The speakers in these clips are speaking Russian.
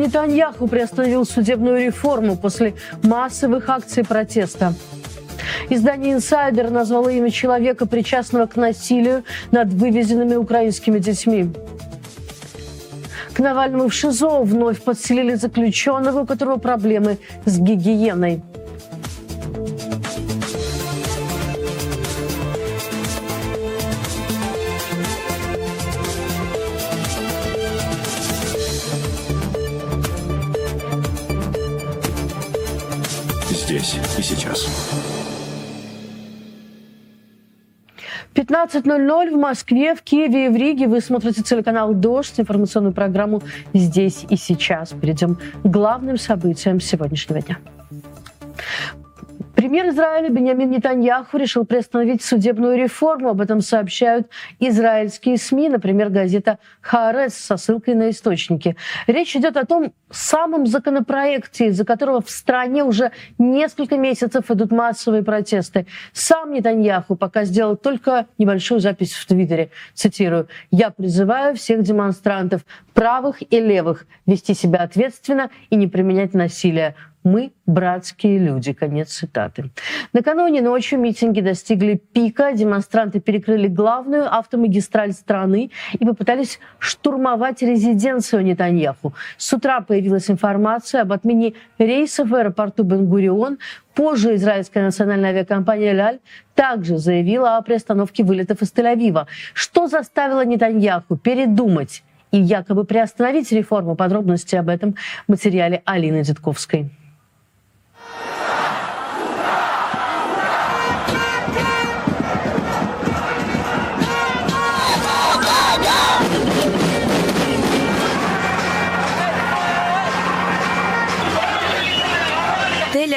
Нетаньяху приостановил судебную реформу после массовых акций протеста. Издание «Инсайдер» назвало имя человека, причастного к насилию над вывезенными украинскими детьми. К Навальному в ШИЗО вновь подселили заключенного, у которого проблемы с гигиеной. 15.00 в Москве, в Киеве и в Риге. Вы смотрите телеканал «Дождь», информационную программу «Здесь и сейчас». Перейдем к главным событиям сегодняшнего дня. Премьер Израиля Бенjamin Нетаньяху решил приостановить судебную реформу. Об этом сообщают израильские СМИ, например, газета «Хаарес» со ссылкой на источники. Речь идет о том самом законопроекте, из-за которого в стране уже несколько месяцев идут массовые протесты. Сам Нетаньяху пока сделал только небольшую запись в Твиттере. Цитирую. «Я призываю всех демонстрантов, правых и левых, вести себя ответственно и не применять насилие. Мы братские люди. Конец цитаты. Накануне ночью митинги достигли пика. Демонстранты перекрыли главную автомагистраль страны и попытались штурмовать резиденцию Нетаньяху. С утра появилась информация об отмене рейсов в аэропорту Бенгурион. Позже израильская национальная авиакомпания «Ляль» также заявила о приостановке вылетов из Тель-Авива. Что заставило Нетаньяху передумать и якобы приостановить реформу? Подробности об этом в материале Алины Дедковской.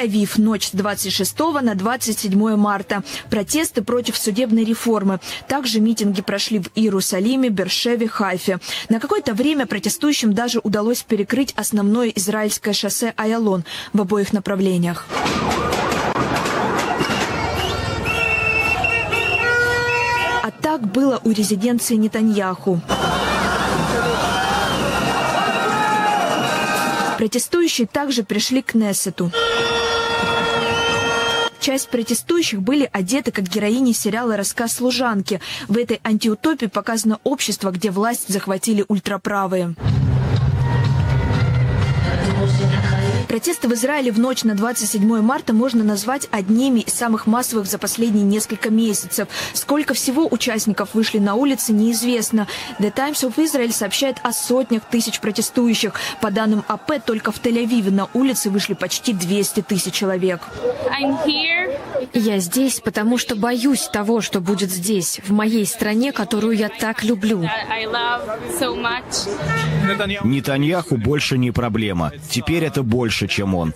Тель-Авив. Ночь с 26 на 27 марта. Протесты против судебной реформы. Также митинги прошли в Иерусалиме, Бершеве, Хайфе. На какое-то время протестующим даже удалось перекрыть основное израильское шоссе Аялон в обоих направлениях. А так было у резиденции Нетаньяху. Протестующие также пришли к Нессету. Часть протестующих были одеты как героини сериала «Рассказ служанки». В этой антиутопии показано общество, где власть захватили ультраправые. Протесты в Израиле в ночь на 27 марта можно назвать одними из самых массовых за последние несколько месяцев. Сколько всего участников вышли на улицы, неизвестно. The Times of Israel сообщает о сотнях тысяч протестующих. По данным АП, только в Тель-Авиве на улицы вышли почти 200 тысяч человек. Я здесь, потому что боюсь того, что будет здесь, в моей стране, которую я так люблю. Нетаньяху больше не проблема. Теперь это больше, чем он.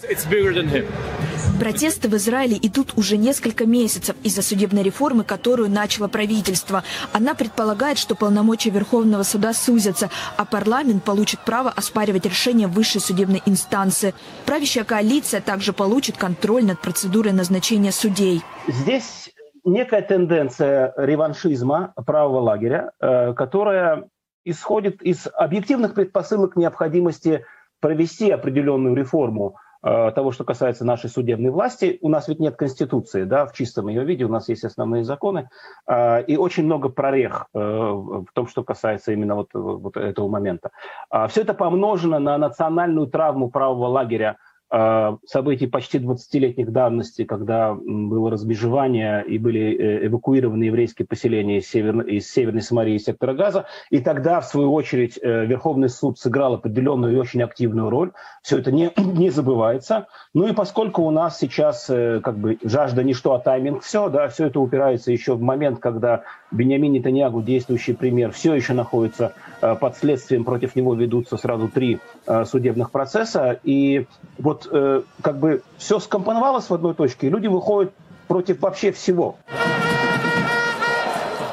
Протесты в Израиле идут уже несколько месяцев из-за судебной реформы, которую начало правительство. Она предполагает, что полномочия Верховного суда сузятся, а парламент получит право оспаривать решения высшей судебной инстанции. Правящая коалиция также получит контроль над процедурой назначения судей. Здесь некая тенденция реваншизма правого лагеря, э, которая исходит из объективных предпосылок необходимости провести определенную реформу э, того, что касается нашей судебной власти. У нас ведь нет конституции, да, в чистом ее виде, у нас есть основные законы, э, и очень много прорех э, в том, что касается именно вот, вот этого момента. Э, все это помножено на национальную травму правого лагеря а, событий почти 20-летних давности, когда было разбежевание и были э, эвакуированы еврейские поселения из, север... из Северной Самарии и сектора Газа. И тогда, в свою очередь, э, Верховный суд сыграл определенную и очень активную роль. Все это не, не забывается. Ну и поскольку у нас сейчас э, как бы жажда ничто, а тайминг все, да, все это упирается еще в момент, когда Бениамин Нетаньягу, действующий премьер, все еще находится под следствием, против него ведутся сразу три судебных процесса. И вот вот э, как бы все скомпоновалось в одной точке, и люди выходят против вообще всего.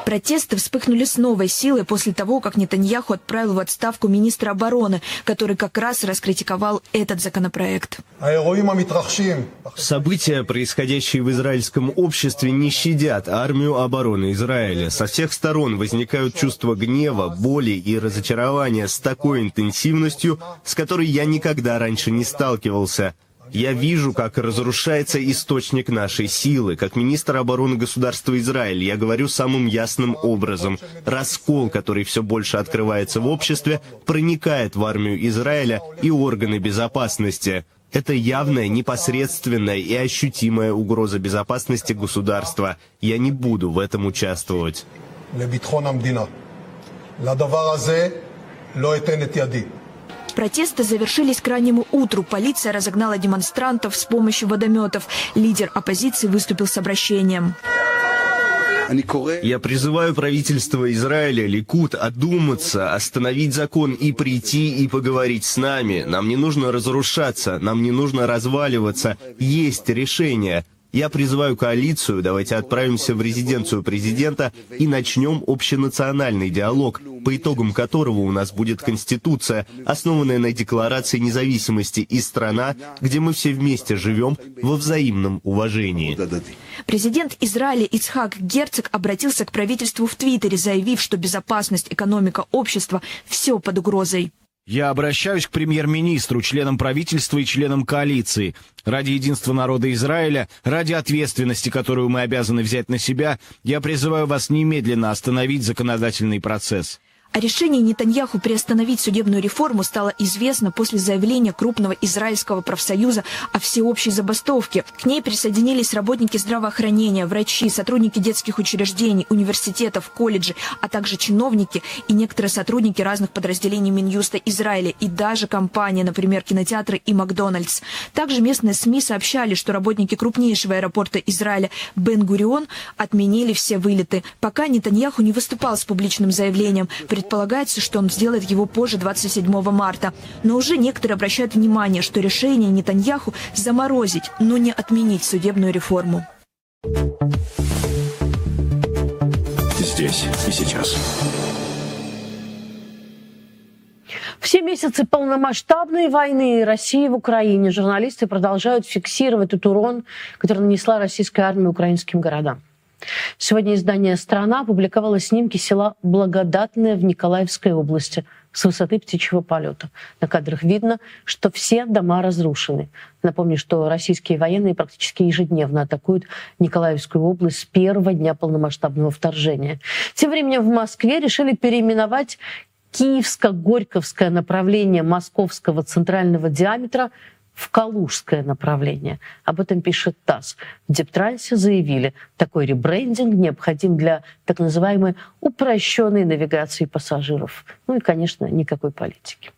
Протесты вспыхнули с новой силой после того, как Нетаньяху отправил в отставку министра обороны, который как раз раскритиковал этот законопроект. События, происходящие в израильском обществе, не щадят армию обороны Израиля. Со всех сторон возникают чувства гнева, боли и разочарования с такой интенсивностью, с которой я никогда раньше не сталкивался. Я вижу, как разрушается источник нашей силы. Как министр обороны государства Израиль я говорю самым ясным образом. Раскол, который все больше открывается в обществе, проникает в армию Израиля и органы безопасности. Это явная, непосредственная и ощутимая угроза безопасности государства. Я не буду в этом участвовать. Протесты завершились к раннему утру. Полиция разогнала демонстрантов с помощью водометов. Лидер оппозиции выступил с обращением. Я призываю правительство Израиля, Ликут, одуматься, остановить закон и прийти и поговорить с нами. Нам не нужно разрушаться, нам не нужно разваливаться. Есть решение. Я призываю коалицию, давайте отправимся в резиденцию президента и начнем общенациональный диалог, по итогам которого у нас будет Конституция, основанная на Декларации независимости и страна, где мы все вместе живем во взаимном уважении. Президент Израиля Ицхак Герцог обратился к правительству в Твиттере, заявив, что безопасность, экономика, общество – все под угрозой. Я обращаюсь к премьер-министру, членам правительства и членам коалиции. Ради единства народа Израиля, ради ответственности, которую мы обязаны взять на себя, я призываю вас немедленно остановить законодательный процесс. О решении Нетаньяху приостановить судебную реформу стало известно после заявления крупного израильского профсоюза о всеобщей забастовке. К ней присоединились работники здравоохранения, врачи, сотрудники детских учреждений, университетов, колледжей, а также чиновники и некоторые сотрудники разных подразделений Минюста Израиля и даже компании, например, кинотеатры и Макдональдс. Также местные СМИ сообщали, что работники крупнейшего аэропорта Израиля Бен-Гурион отменили все вылеты. Пока Нетаньяху не выступал с публичным заявлением – Предполагается, что он сделает его позже 27 марта. Но уже некоторые обращают внимание, что решение Нетаньяху заморозить, но не отменить судебную реформу. Здесь и сейчас. Все месяцы полномасштабной войны России в Украине журналисты продолжают фиксировать тот урон, который нанесла российская армия украинским городам. Сегодня издание «Страна» опубликовало снимки села Благодатное в Николаевской области с высоты птичьего полета. На кадрах видно, что все дома разрушены. Напомню, что российские военные практически ежедневно атакуют Николаевскую область с первого дня полномасштабного вторжения. Тем временем в Москве решили переименовать Киевско-Горьковское направление московского центрального диаметра в Калужское направление. Об этом пишет ТАСС. В Дептрансе заявили, такой ребрендинг необходим для так называемой упрощенной навигации пассажиров. Ну и, конечно, никакой политики.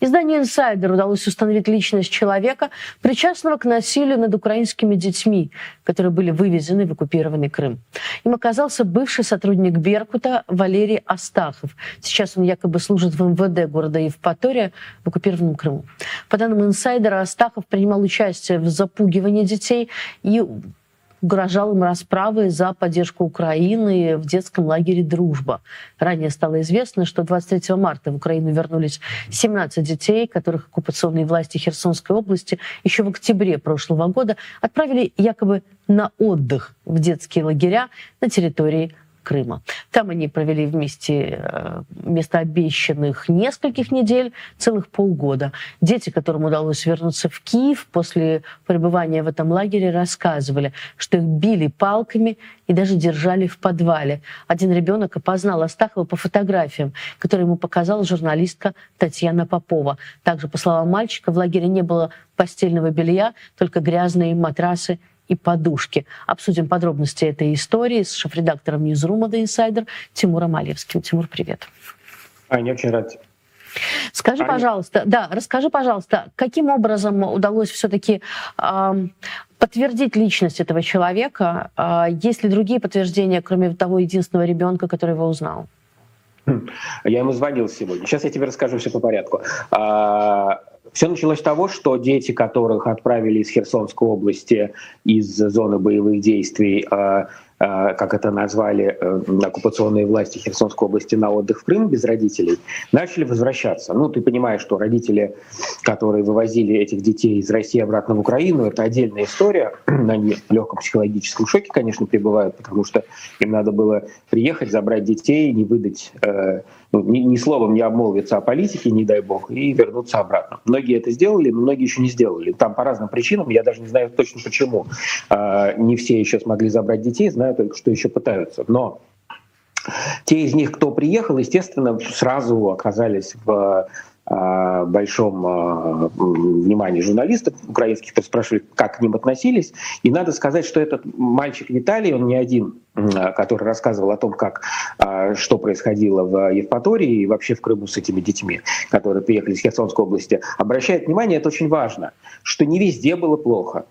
Изданию «Инсайдер» удалось установить личность человека, причастного к насилию над украинскими детьми, которые были вывезены в оккупированный Крым. Им оказался бывший сотрудник «Беркута» Валерий Астахов. Сейчас он якобы служит в МВД города Евпатория в оккупированном Крыму. По данным «Инсайдера», Астахов принимал участие в запугивании детей и угрожал им расправой за поддержку Украины в детском лагере «Дружба». Ранее стало известно, что 23 марта в Украину вернулись 17 детей, которых оккупационные власти Херсонской области еще в октябре прошлого года отправили якобы на отдых в детские лагеря на территории Крыма. Там они провели вместе э, вместо обещанных нескольких недель целых полгода. Дети, которым удалось вернуться в Киев после пребывания в этом лагере, рассказывали, что их били палками и даже держали в подвале. Один ребенок опознал Астахова по фотографиям, которые ему показала журналистка Татьяна Попова. Также, по словам мальчика, в лагере не было постельного белья, только грязные матрасы и подушки. Обсудим подробности этой истории с шеф-редактором Ньюзрума The Insider Тимуром Алевским. Тимур, привет. Аня, очень рад. Скажи, Аня. пожалуйста, да, расскажи, пожалуйста, каким образом удалось все-таки э, подтвердить личность этого человека? Э, есть ли другие подтверждения, кроме того единственного ребенка, который его узнал? Хм, я ему звонил сегодня. Сейчас я тебе расскажу все по порядку. Все началось с того, что дети, которых отправили из Херсонской области, из зоны боевых действий, а, как это назвали оккупационные власти Херсонской области, на отдых в Крым без родителей, начали возвращаться. Ну, ты понимаешь, что родители, которые вывозили этих детей из России обратно в Украину, это отдельная история. Они в легком психологическом шоке, конечно, пребывают, потому что им надо было приехать, забрать детей, не выдать ну, ни, ни словом не обмолвиться о политике, не дай бог, и вернуться обратно. Многие это сделали, но многие еще не сделали. Там по разным причинам, я даже не знаю точно почему. А, не все еще смогли забрать детей, знаю только, что еще пытаются. Но те из них, кто приехал, естественно, сразу оказались в а, большом а, внимании журналистов украинских, которые спрашивали, как к ним относились. И надо сказать, что этот мальчик Виталий, он не один, который рассказывал о том, как, а, что происходило в Евпатории и вообще в Крыму с этими детьми, которые приехали из Херсонской области, обращает внимание, это очень важно, что не везде было плохо.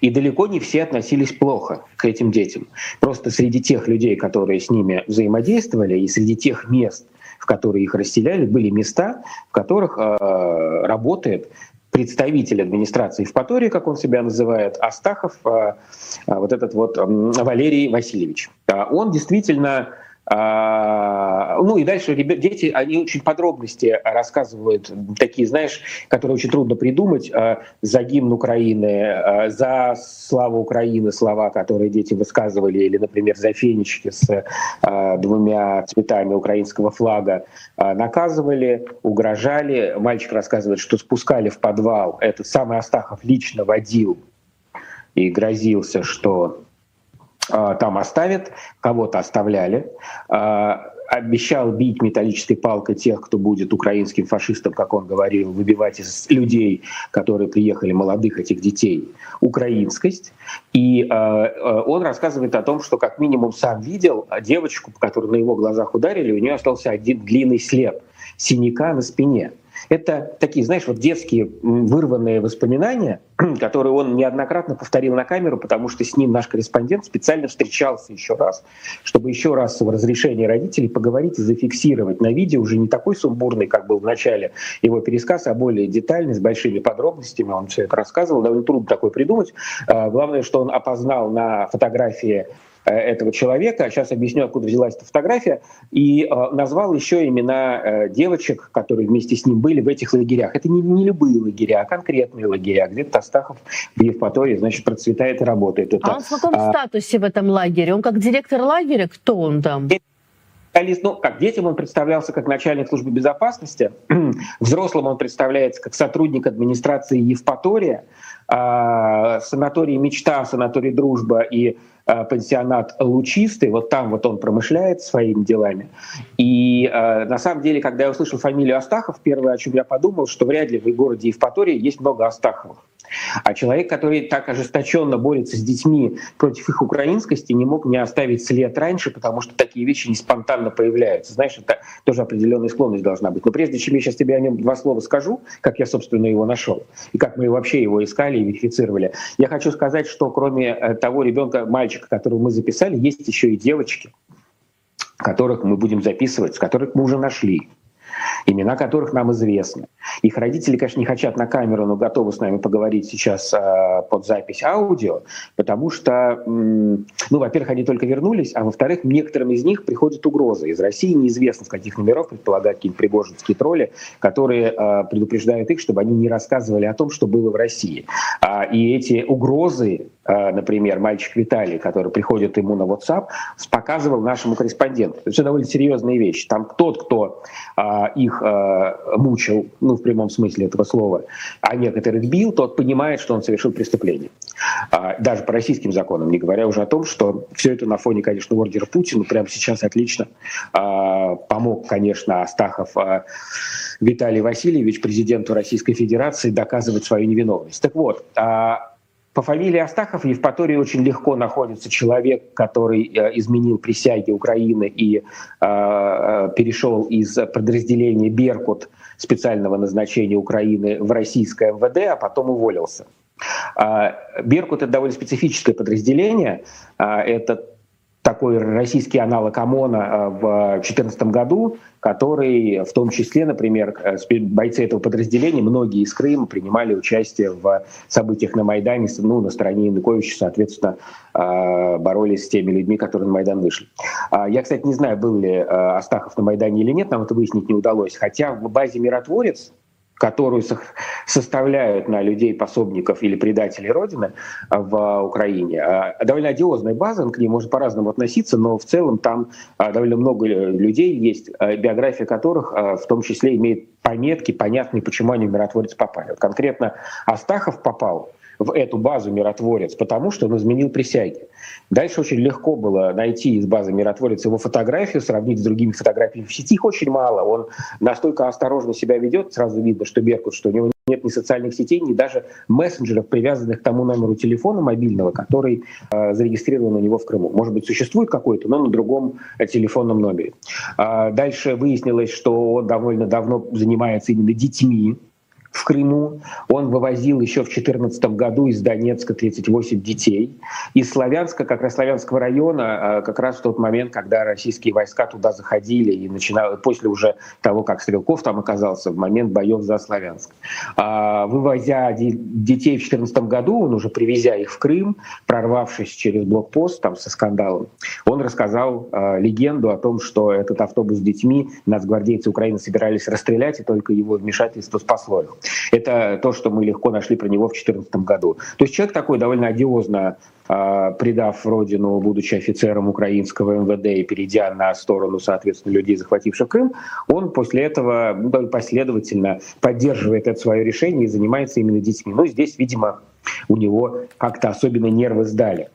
И далеко не все относились плохо к этим детям. Просто среди тех людей, которые с ними взаимодействовали, и среди тех мест, в которые их расселяли, были места, в которых э, работает представитель администрации в Паторе, как он себя называет, Астахов, э, вот этот вот э, Валерий Васильевич. Он действительно а, ну и дальше дети, они очень подробности рассказывают, такие, знаешь, которые очень трудно придумать, а, за гимн Украины, а, за славу Украины, слова, которые дети высказывали, или, например, за фенечки с двумя цветами украинского флага, наказывали, угрожали. Мальчик рассказывает, что спускали в подвал, этот самый Астахов лично водил и грозился, что а, там оставят, кого-то оставляли. А, обещал бить металлической палкой тех, кто будет украинским фашистом, как он говорил, выбивать из людей, которые приехали, молодых этих детей, украинскость. И э, он рассказывает о том, что как минимум сам видел девочку, которую на его глазах ударили, у нее остался один длинный след синяка на спине. Это такие, знаешь, вот детские вырванные воспоминания, которые он неоднократно повторил на камеру, потому что с ним наш корреспондент специально встречался еще раз, чтобы еще раз в разрешении родителей поговорить и зафиксировать на видео уже не такой сумбурный, как был в начале его пересказ, а более детальный, с большими подробностями. Он все это рассказывал, довольно трудно такое придумать. А, главное, что он опознал на фотографии этого человека. Сейчас объясню, откуда взялась эта фотография. И э, назвал еще имена э, девочек, которые вместе с ним были в этих лагерях. Это не, не любые лагеря, а конкретные лагеря, где Тастахов в Евпатории, значит, процветает и работает. Это, а он в каком а... статусе в этом лагере? Он как директор лагеря? Кто он там? ну, как детям он представлялся как начальник службы безопасности, взрослым он представляется как сотрудник администрации Евпатория, а, санаторий «Мечта», санаторий «Дружба» и Э, пансионат лучистый, вот там вот он промышляет своими делами. И э, на самом деле, когда я услышал фамилию Астахов, первое, о чем я подумал, что вряд ли в городе Евпатории есть много Астаховых. А человек, который так ожесточенно борется с детьми против их украинскости, не мог не оставить след раньше, потому что такие вещи не спонтанно появляются. Знаешь, это тоже определенная склонность должна быть. Но прежде чем я сейчас тебе о нем два слова скажу, как я, собственно, его нашел, и как мы вообще его искали и верифицировали, я хочу сказать, что кроме э, того ребенка, мальчика, которого мы записали, есть еще и девочки, которых мы будем записывать, которых мы уже нашли имена которых нам известны. Их родители, конечно, не хотят на камеру, но готовы с нами поговорить сейчас э, под запись аудио, потому что, ну, во-первых, они только вернулись, а во-вторых, некоторым из них приходят угрозы. Из России неизвестно, с каких номеров предполагают какие-нибудь пригожинские тролли, которые э, предупреждают их, чтобы они не рассказывали о том, что было в России. А, и эти угрозы Э, например, мальчик Виталий, который приходит ему на WhatsApp, показывал нашему корреспонденту. Это довольно серьезные вещи. Там тот, кто а, их а, мучил, ну, в прямом смысле этого слова, а некоторых бил, тот понимает, что он совершил преступление. А, даже по российским законам, не говоря уже о том, что все это на фоне, конечно, ордера Путина прямо сейчас отлично а, помог, конечно, Астахов а, Виталий Васильевич, президенту Российской Федерации, доказывать свою невиновность. Так вот, по фамилии Астахов в Евпатории очень легко находится человек, который э, изменил присяги Украины и э, э, перешел из подразделения «Беркут» специального назначения Украины в российское МВД, а потом уволился. Э, «Беркут» — это довольно специфическое подразделение. Э, это такой российский аналог ОМОНа в 2014 году, который в том числе, например, бойцы этого подразделения, многие из Крыма принимали участие в событиях на Майдане, ну, на стороне Януковича, соответственно, боролись с теми людьми, которые на Майдан вышли. Я, кстати, не знаю, был ли Астахов на Майдане или нет, нам это выяснить не удалось. Хотя в базе «Миротворец», которую составляют на людей пособников или предателей Родины в Украине. А, довольно одиозная база, к ней можно по-разному относиться, но в целом там а, довольно много людей есть, а, биография которых в том числе имеет пометки, понятные, почему они в миротворец попали. Конкретно Астахов попал в эту базу миротворец, потому что он изменил присяги. Дальше очень легко было найти из базы миротворец его фотографию, сравнить с другими фотографиями. В сети их очень мало. Он настолько осторожно себя ведет, сразу видно, что Беркут, что у него нет ни социальных сетей, ни даже мессенджеров, привязанных к тому номеру телефона мобильного, который э, зарегистрирован у него в Крыму. Может быть, существует какой-то, но на другом э, телефонном номере. А дальше выяснилось, что он довольно давно занимается именно детьми, в Крыму. Он вывозил еще в 2014 году из Донецка 38 детей. Из Славянска, как раз Славянского района, а, как раз в тот момент, когда российские войска туда заходили и начинали, после уже того, как Стрелков там оказался, в момент боев за Славянск. А, вывозя детей в 2014 году, он уже привезя их в Крым, прорвавшись через блокпост там со скандалом, он рассказал а, легенду о том, что этот автобус с детьми нацгвардейцы Украины собирались расстрелять, и только его вмешательство спасло их. Это то, что мы легко нашли про него в 2014 году. То есть человек такой довольно одиозно а, предав родину, будучи офицером украинского МВД и перейдя на сторону, соответственно, людей, захвативших Крым, он после этого ну, последовательно поддерживает это свое решение и занимается именно детьми. Но здесь, видимо, у него как-то особенно нервы сдали.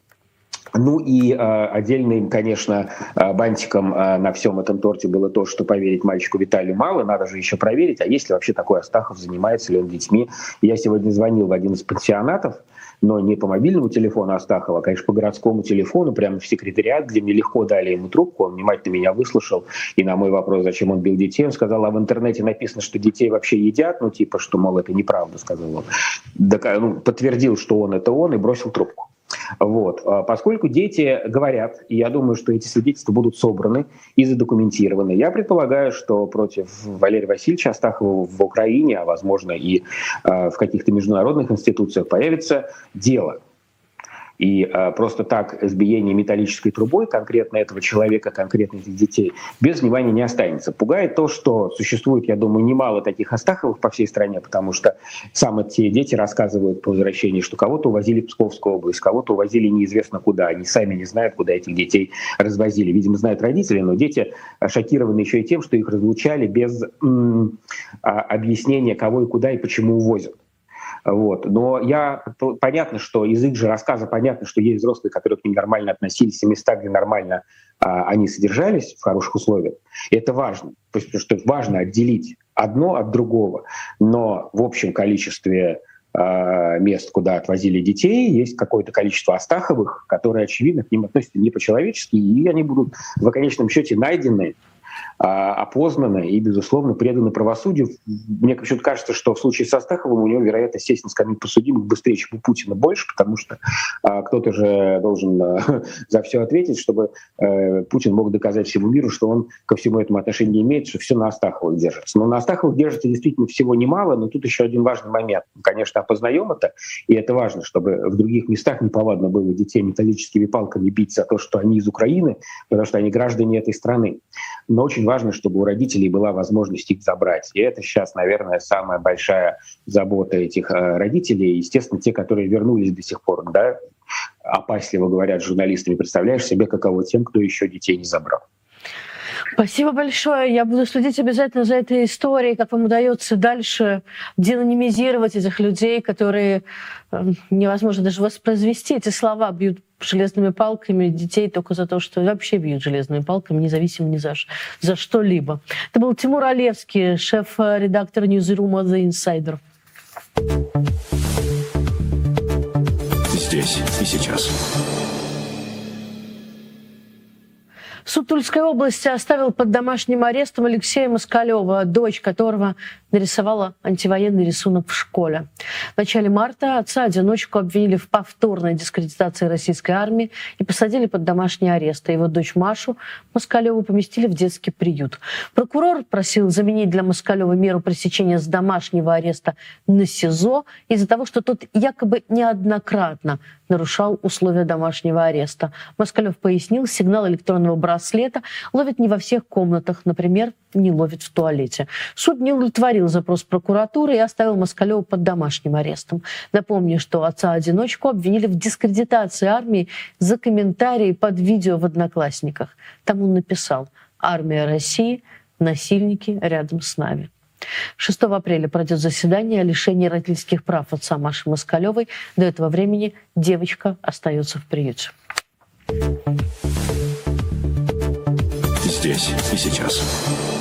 Ну и э, отдельным, конечно, э, бантиком э, на всем этом торте было то, что поверить мальчику Виталию мало, надо же еще проверить, а есть ли вообще такой Астахов, занимается ли он детьми. Я сегодня звонил в один из пансионатов, но не по мобильному телефону Астахова, а, конечно, по городскому телефону, прямо в секретариат, где мне легко дали ему трубку, он внимательно меня выслушал, и на мой вопрос, зачем он бил детей, он сказал, а в интернете написано, что детей вообще едят, ну типа, что, мол, это неправда, сказал он. Ну, подтвердил, что он это он, и бросил трубку. Вот. А поскольку дети говорят, и я думаю, что эти свидетельства будут собраны и задокументированы, я предполагаю, что против Валерия Васильевича Астахова в Украине, а возможно и а, в каких-то международных институциях появится дело. И э, просто так избиение металлической трубой конкретно этого человека, конкретно этих детей, без внимания не останется. Пугает то, что существует, я думаю, немало таких Астаховых по всей стране, потому что сам эти дети рассказывают по возвращении, что кого-то увозили в Псковскую область, кого-то увозили неизвестно куда. Они сами не знают, куда этих детей развозили. Видимо, знают родители, но дети шокированы еще и тем, что их разлучали без м- а, объяснения, кого и куда и почему увозят. Вот. Но я, понятно, что язык же рассказа, понятно, что есть взрослые, которые к ним нормально относились, и места, где нормально а, они содержались в хороших условиях. И это важно, потому что важно отделить одно от другого. Но в общем количестве а, мест, куда отвозили детей, есть какое-то количество Астаховых, которые, очевидно, к ним относятся не по-человечески, и они будут в конечном счете найдены опознаны и, безусловно, преданы правосудию. Мне почему-то кажется, что в случае со Астаховым у него, вероятно, сесть на скамью подсудимых быстрее, чем у Путина больше, потому что а, кто-то же должен а, за все ответить, чтобы а, Путин мог доказать всему миру, что он ко всему этому отношения не имеет, что все на Астаховых держится. Но на Астаховых держится действительно всего немало, но тут еще один важный момент. Мы, конечно, опознаем это, и это важно, чтобы в других местах неповадно было детей металлическими палками бить за то, что они из Украины, потому что они граждане этой страны. Но очень важно, чтобы у родителей была возможность их забрать. И это сейчас, наверное, самая большая забота этих э, родителей. Естественно, те, которые вернулись до сих пор, да, опасливо говорят журналистами, представляешь себе, каково тем, кто еще детей не забрал. Спасибо большое. Я буду следить обязательно за этой историей, как вам удается дальше денонимизировать этих людей, которые э, невозможно даже воспроизвести. Эти слова бьют железными палками детей только за то, что вообще бьют железными палками, независимо ни за, за что-либо. Это был Тимур Олевский, шеф-редактор ньюзрума The Insider. Здесь и сейчас. Суд Тульской области оставил под домашним арестом Алексея Москалева, дочь которого нарисовала антивоенный рисунок в школе. В начале марта отца-одиночку обвинили в повторной дискредитации российской армии и посадили под домашний арест. А его дочь Машу Москалеву поместили в детский приют. Прокурор просил заменить для Москалева меру пресечения с домашнего ареста на СИЗО из-за того, что тот якобы неоднократно нарушал условия домашнего ареста. Москалев пояснил, сигнал электронного браслета ловит не во всех комнатах, например, не ловит в туалете. Суд не удовлетворил запрос прокуратуры и оставил Москалева под домашним арестом. Напомню, что отца-одиночку обвинили в дискредитации армии за комментарии под видео в «Одноклассниках». Там он написал «Армия России, насильники рядом с нами». 6 апреля пройдет заседание о лишении родительских прав отца Маши Москалевой. До этого времени девочка остается в приюте. Здесь и сейчас.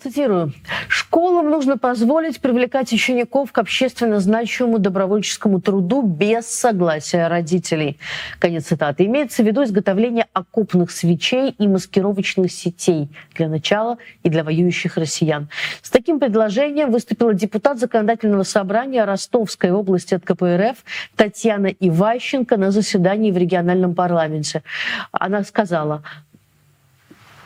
Цитирую. «Школам нужно позволить привлекать учеников к общественно значимому добровольческому труду без согласия родителей». Конец цитаты. Имеется в виду изготовление окопных свечей и маскировочных сетей для начала и для воюющих россиян. С таким предложением выступила депутат Законодательного собрания Ростовской области от КПРФ Татьяна Иващенко на заседании в региональном парламенте. Она сказала,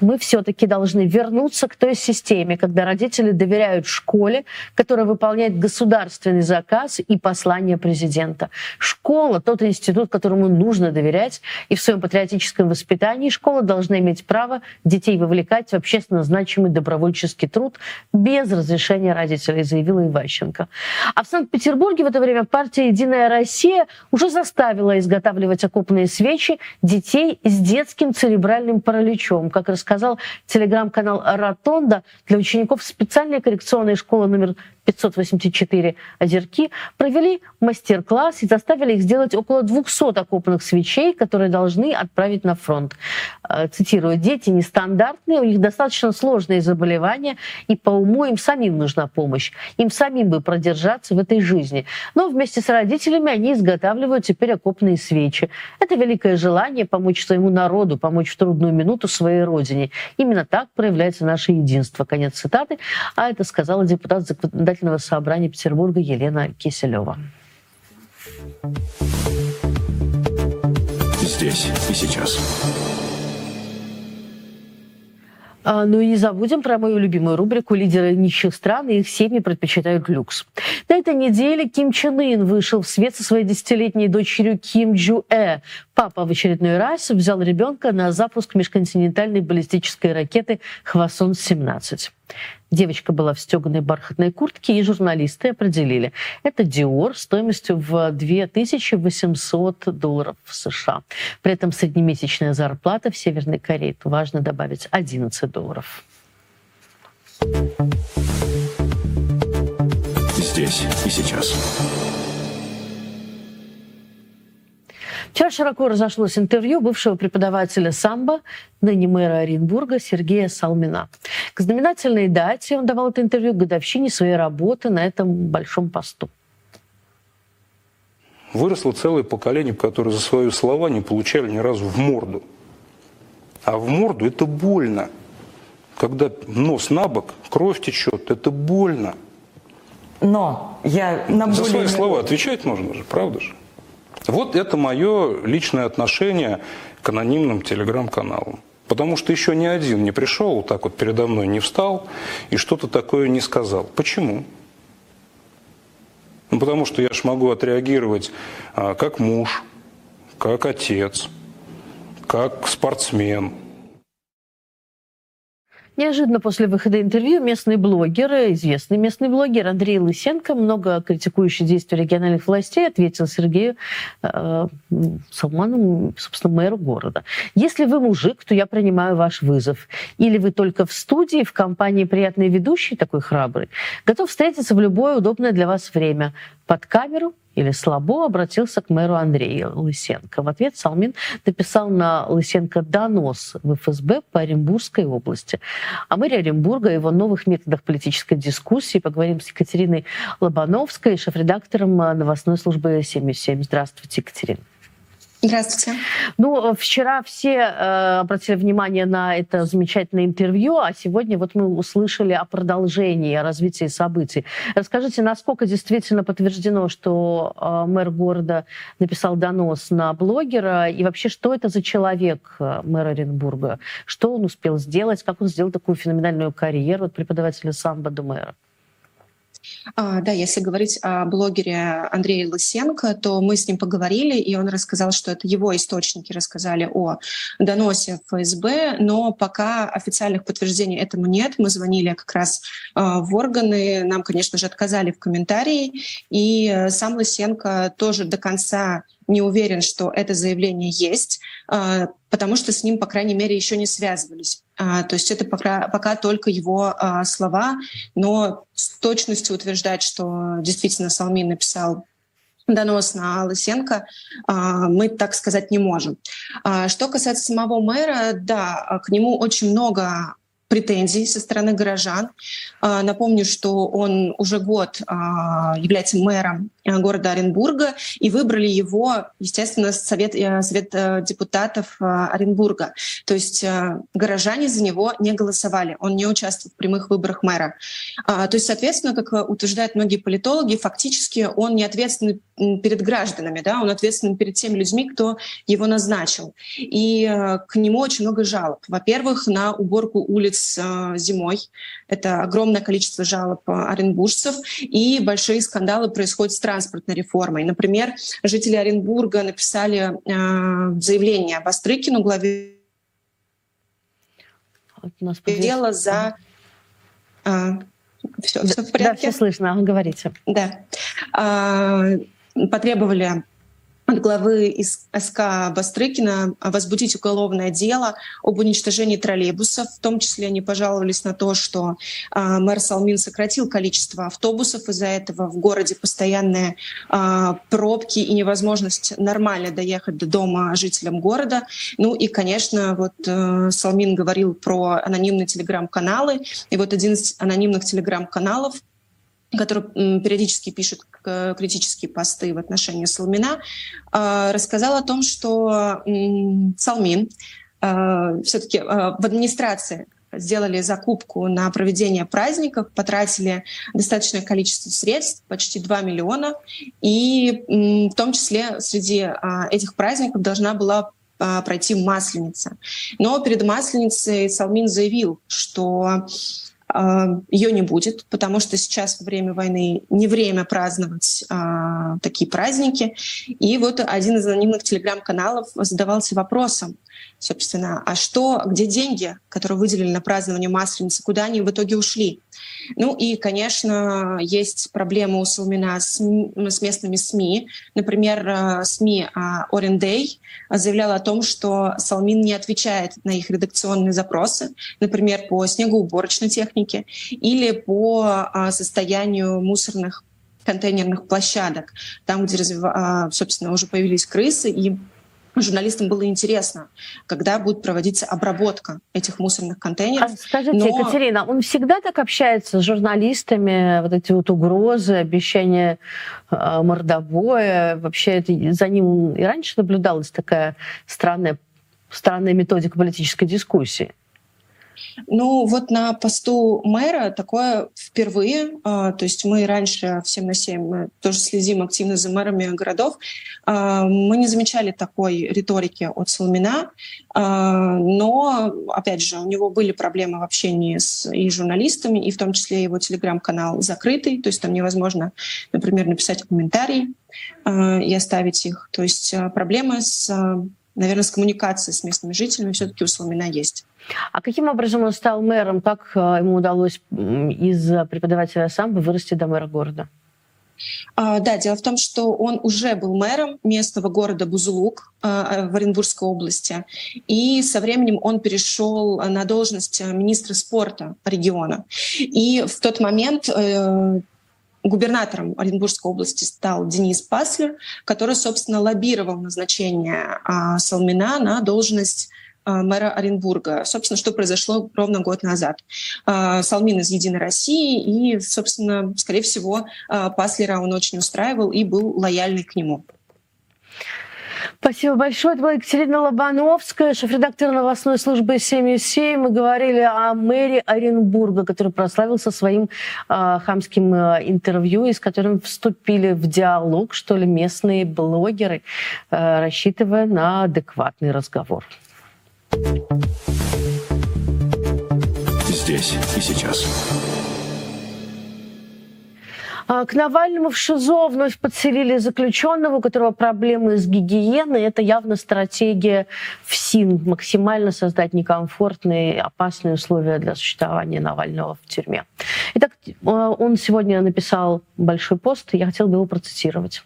мы все-таки должны вернуться к той системе, когда родители доверяют школе, которая выполняет государственный заказ и послание президента. Школа – тот институт, которому нужно доверять, и в своем патриотическом воспитании школа должна иметь право детей вовлекать в общественно значимый добровольческий труд без разрешения родителей, заявила Иващенко. А в Санкт-Петербурге в это время партия «Единая Россия» уже заставила изготавливать окопные свечи детей с детским церебральным параличом, как рассказал рассказал телеграм-канал «Ротонда». Для учеников специальной коррекционной школы номер 584 озерки провели мастер-класс и заставили их сделать около 200 окопных свечей, которые должны отправить на фронт. Э, цитирую, дети нестандартные, у них достаточно сложные заболевания, и по уму им самим нужна помощь. Им самим бы продержаться в этой жизни. Но вместе с родителями они изготавливают теперь окопные свечи. Это великое желание помочь своему народу, помочь в трудную минуту своей родине. Именно так проявляется наше единство. Конец цитаты. А это сказала депутат законодательного собрания Петербурга Елена Киселева. Здесь и сейчас. А, ну и не забудем про мою любимую рубрику «Лидеры нищих стран и их семьи предпочитают люкс». На этой неделе Ким Чен Ын вышел в свет со своей десятилетней дочерью Ким Джу Э. Папа в очередной раз взял ребенка на запуск межконтинентальной баллистической ракеты «Хвасон-17». Девочка была в стеганой бархатной куртке, и журналисты определили, это Dior стоимостью в 2800 долларов в США. При этом среднемесячная зарплата в Северной Корее, важно добавить, 11 долларов. Здесь и сейчас. Вчера широко разошлось интервью бывшего преподавателя самбо, ныне мэра Оренбурга Сергея Салмина. К знаменательной дате он давал это интервью к годовщине своей работы на этом большом посту. Выросло целое поколение, которое за свои слова не получали ни разу в морду. А в морду это больно. Когда нос на бок, кровь течет, это больно. Но я на За более... свои слова отвечать можно же, правда же? Вот это мое личное отношение к анонимным телеграм-каналам. Потому что еще ни один не пришел, вот так вот передо мной не встал и что-то такое не сказал. Почему? Ну, потому что я ж могу отреагировать а, как муж, как отец, как спортсмен, Неожиданно после выхода интервью местный блогер, известный местный блогер Андрей Лысенко, много критикующий действия региональных властей, ответил Сергею э, Салману, собственно, мэру города. Если вы мужик, то я принимаю ваш вызов. Или вы только в студии, в компании приятной ведущей, такой храбрый, готов встретиться в любое удобное для вас время. Под камеру или слабо обратился к мэру Андрею Лысенко. В ответ Салмин написал на Лысенко донос в ФСБ по Оренбургской области. О мэре Оренбурга и его новых методах политической дискуссии поговорим с Екатериной Лобановской, шеф-редактором новостной службы 77. Здравствуйте, Екатерина. Здравствуйте. Ну, вчера все э, обратили внимание на это замечательное интервью, а сегодня вот мы услышали о продолжении, о развитии событий. Расскажите, насколько действительно подтверждено, что э, мэр города написал донос на блогера, и вообще, что это за человек, э, мэр Оренбурга? Что он успел сделать, как он сделал такую феноменальную карьеру от преподавателя самбо до мэра? А, да, если говорить о блогере Андрея Лысенко, то мы с ним поговорили, и он рассказал, что это его источники рассказали о доносе ФСБ, но пока официальных подтверждений этому нет. Мы звонили как раз а, в органы, нам, конечно же, отказали в комментарии, и э, сам Лысенко тоже до конца не уверен, что это заявление есть, а, потому что с ним, по крайней мере, еще не связывались. А, то есть это пока, пока только его а, слова, но с точностью утверждать, что действительно Салмин написал донос на Лысенко, мы так сказать не можем. Что касается самого мэра, да, к нему очень много претензий со стороны горожан. А, напомню, что он уже год а, является мэром а, города Оренбурга, и выбрали его, естественно, Совет, э, совет э, депутатов Оренбурга. То есть э, горожане за него не голосовали, он не участвовал в прямых выборах мэра. То есть, соответственно, как утверждают многие политологи, фактически он не ответственный перед гражданами, да, он ответственен перед теми людьми, кто его назначил. И к нему очень много жалоб. Во-первых, на уборку улиц э, зимой. Это огромное количество жалоб оренбуржцев. И большие скандалы происходят с транспортной реформой. Например, жители Оренбурга написали э, заявление об Острыкину, главе дело за... А, все, все в порядке? Да, все слышно, говорите. Да. А, потребовали от главы СК Бастрыкина возбудить уголовное дело об уничтожении троллейбусов. В том числе они пожаловались на то, что э, мэр Салмин сократил количество автобусов. Из-за этого в городе постоянные э, пробки и невозможность нормально доехать до дома жителям города. Ну и, конечно, вот э, Салмин говорил про анонимные телеграм-каналы. И вот один из анонимных телеграм-каналов который периодически пишет критические посты в отношении Салмина, а, рассказал о том, что Салмин а, все-таки а, в администрации сделали закупку на проведение праздников, потратили достаточное количество средств, почти 2 миллиона, и в том числе среди этих праздников должна была пройти Масленица. Но перед Масленицей Салмин заявил, что а, ее не будет, потому что сейчас во время войны не время праздновать а, такие праздники. И вот один из анонимных телеграм-каналов задавался вопросом, собственно, а что, где деньги, которые выделили на празднование Масленицы, куда они в итоге ушли? Ну и, конечно, есть проблемы у Салмина с, с местными СМИ. Например, э, СМИ Oren Day заявляла о том, что Салмин не отвечает на их редакционные запросы, например, по снегоуборочной технике или по а, состоянию мусорных контейнерных площадок, там, где, а, собственно, уже появились крысы, и журналистам было интересно, когда будет проводиться обработка этих мусорных контейнеров. А скажите, Но... Екатерина, он всегда так общается с журналистами, вот эти вот угрозы, обещания э, мордобоя, вообще это, за ним и раньше наблюдалась такая странная, странная методика политической дискуссии? Ну, вот на посту мэра такое впервые. А, то есть мы раньше в 7 на 7 мы тоже следим активно за мэрами городов. А, мы не замечали такой риторики от Соломина, а, но, опять же, у него были проблемы в общении с и журналистами, и в том числе его телеграм-канал закрытый, то есть там невозможно, например, написать комментарий и оставить их. То есть проблемы с наверное, с коммуникацией с местными жителями все-таки у Соломина есть. А каким образом он стал мэром? Как э, ему удалось из преподавателя самбо вырасти до мэра города? А, да, дело в том, что он уже был мэром местного города Бузулук а, в Оренбургской области, и со временем он перешел на должность министра спорта региона. И в тот момент э, губернатором Оренбургской области стал Денис Паслер, который, собственно, лоббировал назначение а, Салмина на должность а, мэра Оренбурга. Собственно, что произошло ровно год назад. А, Салмин из «Единой России», и, собственно, скорее всего, Паслера он очень устраивал и был лояльный к нему. Спасибо. Большое. Это была Екатерина Лобановская, шеф-редактор новостной службы 77. Мы говорили о мэре Оренбурга, который прославился своим э, хамским э, интервью, и с которым вступили в диалог, что ли, местные блогеры, э, рассчитывая на адекватный разговор. Здесь и сейчас. А, к Навальному в ШИЗО вновь подселили заключенного, у которого проблемы с гигиеной. Это явно стратегия ФСИН – максимально создать некомфортные, опасные условия для существования Навального в тюрьме. Итак, а, он сегодня написал большой пост, я хотел бы его процитировать.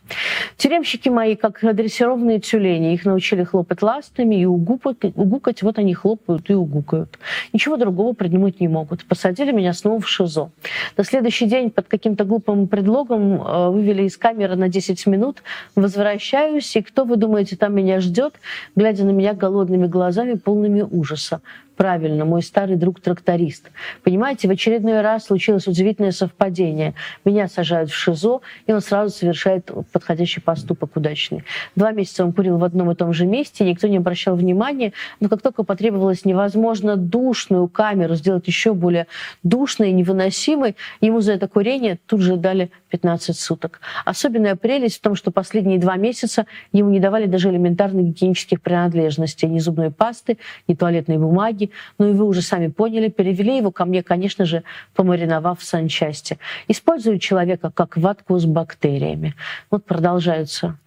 «Тюремщики мои, как дрессированные тюлени, их научили хлопать ластами и угукать, вот они хлопают и угукают. Ничего другого придумать не могут. Посадили меня снова в ШИЗО. На следующий день под каким-то глупым предлогом э, вывели из камеры на 10 минут. Возвращаюсь, и кто, вы думаете, там меня ждет, глядя на меня голодными глазами, полными ужаса? Правильно, мой старый друг-тракторист. Понимаете, в очередной раз случилось удивительное совпадение. Меня сажают в ШИЗО, и он сразу совершает подходящий поступок удачный. Два месяца он курил в одном и том же месте, никто не обращал внимания, но как только потребовалось невозможно душную камеру сделать еще более душной и невыносимой, ему за это курение тут же дали 15 суток. Особенная прелесть в том, что последние два месяца ему не давали даже элементарных гигиенических принадлежностей, ни зубной пасты, ни туалетной бумаги, ну и вы уже сами поняли, перевели его ко мне, конечно же, помариновав в санчасти. Используют человека как ватку с бактериями. Вот продолжаются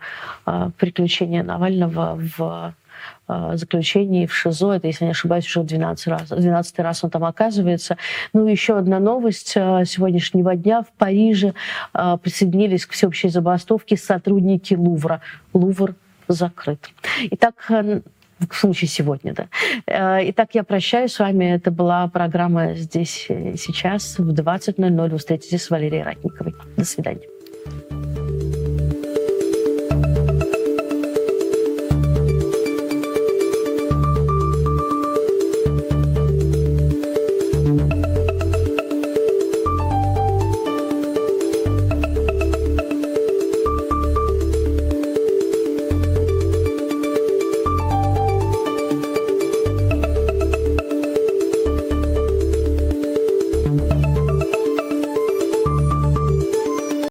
э, приключения Навального в заключении в ШИЗО. Это, если не ошибаюсь, уже 12 раз. 12 раз он там оказывается. Ну и еще одна новость сегодняшнего дня. В Париже присоединились к всеобщей забастовке сотрудники Лувра. Лувр закрыт. Итак, в случае сегодня, да. Э, итак, я прощаюсь с вами. Это была программа «Здесь сейчас» в 20.00. Вы встретитесь с Валерией Ратниковой. До свидания.